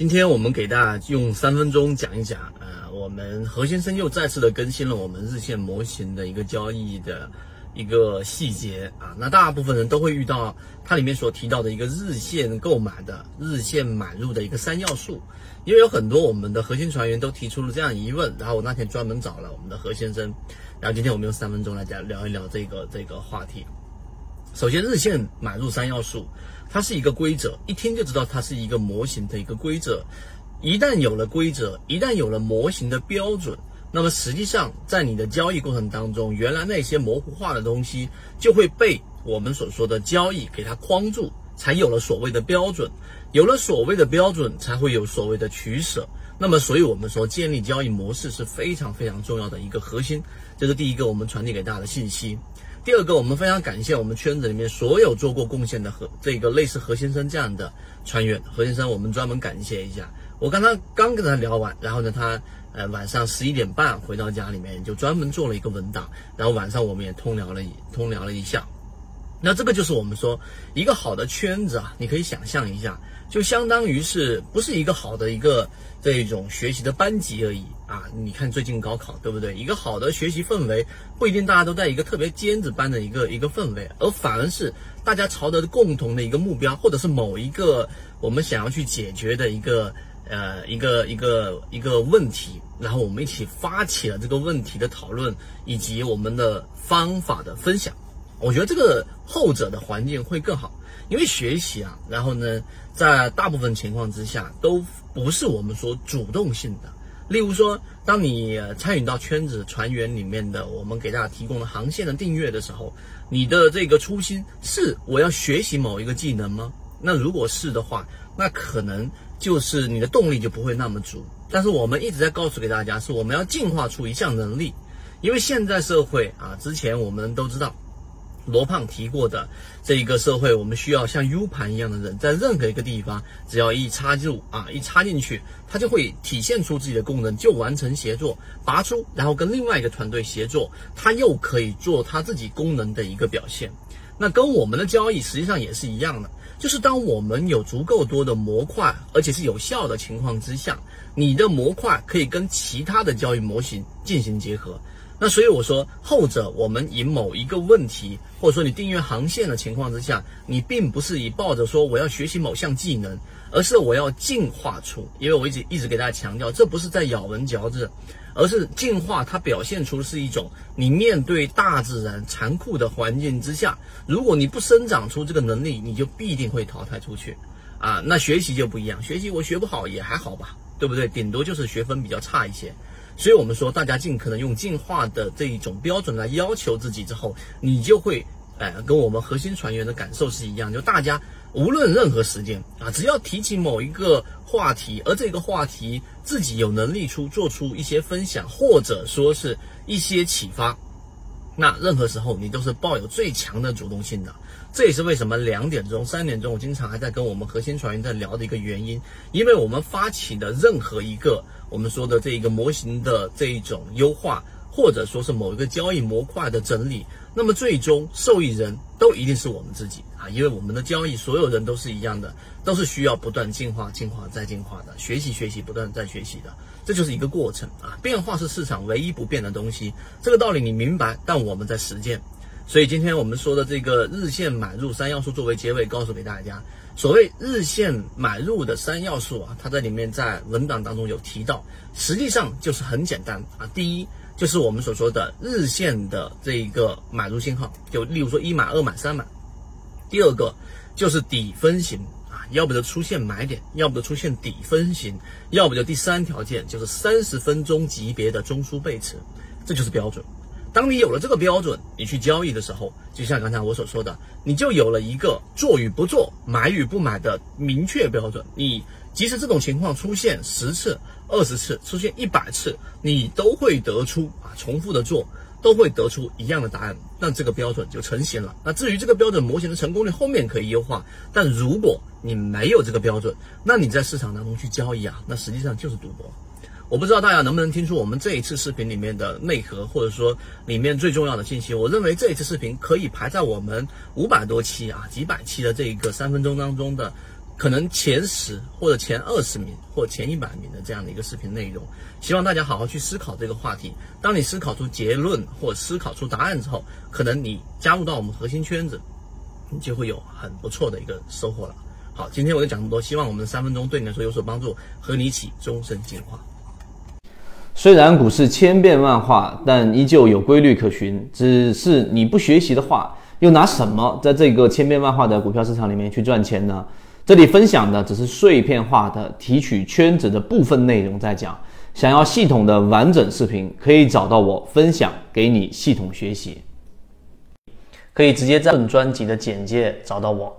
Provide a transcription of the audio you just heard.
今天我们给大家用三分钟讲一讲，呃，我们何先生又再次的更新了我们日线模型的一个交易的一个细节啊。那大部分人都会遇到它里面所提到的一个日线购买的、日线买入的一个三要素，因为有很多我们的核心船员都提出了这样疑问，然后我那天专门找了我们的何先生，然后今天我们用三分钟来讲聊一聊这个这个话题。首先，日线买入三要素，它是一个规则，一听就知道它是一个模型的一个规则。一旦有了规则，一旦有了模型的标准，那么实际上在你的交易过程当中，原来那些模糊化的东西就会被我们所说的交易给它框住，才有了所谓的标准。有了所谓的标准，才会有所谓的取舍。那么，所以我们说建立交易模式是非常非常重要的一个核心，这是第一个我们传递给大家的信息。第二个，我们非常感谢我们圈子里面所有做过贡献的和这个类似何先生这样的船员，何先生，我们专门感谢一下。我刚刚刚跟他聊完，然后呢，他呃晚上十一点半回到家里面，就专门做了一个文档，然后晚上我们也通聊了一通聊了一下。那这个就是我们说一个好的圈子啊，你可以想象一下，就相当于是不是一个好的一个这种学习的班级而已啊？你看最近高考对不对？一个好的学习氛围不一定大家都在一个特别尖子班的一个一个氛围，而反而是大家朝着共同的一个目标，或者是某一个我们想要去解决的一个呃一个一个一个问题，然后我们一起发起了这个问题的讨论以及我们的方法的分享。我觉得这个后者的环境会更好，因为学习啊，然后呢，在大部分情况之下都不是我们说主动性的。例如说，当你参与到圈子船员里面的，我们给大家提供的航线的订阅的时候，你的这个初心是我要学习某一个技能吗？那如果是的话，那可能就是你的动力就不会那么足。但是我们一直在告诉给大家，是我们要进化出一项能力，因为现在社会啊，之前我们都知道。罗胖提过的这一个社会，我们需要像 U 盘一样的人，在任何一个地方，只要一插入啊，一插进去，它就会体现出自己的功能，就完成协作，拔出，然后跟另外一个团队协作，它又可以做它自己功能的一个表现。那跟我们的交易实际上也是一样的，就是当我们有足够多的模块，而且是有效的情况之下，你的模块可以跟其他的交易模型进行结合。那所以我说，后者我们以某一个问题，或者说你订阅航线的情况之下，你并不是以抱着说我要学习某项技能，而是我要进化出。因为我一直一直给大家强调，这不是在咬文嚼字，而是进化。它表现出是一种你面对大自然残酷的环境之下，如果你不生长出这个能力，你就必定会淘汰出去。啊，那学习就不一样，学习我学不好也还好吧，对不对？顶多就是学分比较差一些。所以，我们说，大家尽可能用进化的这一种标准来要求自己之后，你就会，呃，跟我们核心船员的感受是一样，就大家无论任何时间啊，只要提起某一个话题，而这个话题自己有能力出做出一些分享，或者说是一些启发。那任何时候你都是抱有最强的主动性的，这也是为什么两点钟、三点钟我经常还在跟我们核心船员在聊的一个原因，因为我们发起的任何一个我们说的这一个模型的这一种优化。或者说是某一个交易模块的整理，那么最终受益人都一定是我们自己啊，因为我们的交易所有人都是一样的，都是需要不断进化、进化再进化的，学习、学习、不断再学习的，这就是一个过程啊。变化是市场唯一不变的东西，这个道理你明白，但我们在实践。所以今天我们说的这个日线买入三要素作为结尾，告诉给大家，所谓日线买入的三要素啊，它在里面在文档当中有提到，实际上就是很简单啊，第一。就是我们所说的日线的这一个买入信号，就例如说一买、二买、三买。第二个就是底分型啊，要不就出现买点，要不就出现底分型，要不就第三条件就是三十分钟级别的中枢背驰，这就是标准。当你有了这个标准，你去交易的时候，就像刚才我所说的，你就有了一个做与不做、买与不买的明确标准。你。即使这种情况出现十次、二十次，出现一百次，你都会得出啊，重复的做，都会得出一样的答案，那这个标准就成型了。那至于这个标准模型的成功率，后面可以优化。但如果你没有这个标准，那你在市场当中去交易啊，那实际上就是赌博。我不知道大家能不能听出我们这一次视频里面的内核，或者说里面最重要的信息。我认为这一次视频可以排在我们五百多期啊、几百期的这一个三分钟当中的。可能前十或者前二十名或前一百名的这样的一个视频内容。希望大家好好去思考这个话题。当你思考出结论或思考出答案之后，可能你加入到我们核心圈子，你就会有很不错的一个收获了。好，今天我就讲这么多，希望我们的三分钟对你来说有所帮助，和你一起终身进化。虽然股市千变万化，但依旧有规律可循。只是你不学习的话，又拿什么在这个千变万化的股票市场里面去赚钱呢？这里分享的只是碎片化的提取圈子的部分内容，在讲。想要系统的完整视频，可以找到我分享给你系统学习。可以直接在本专辑的简介找到我。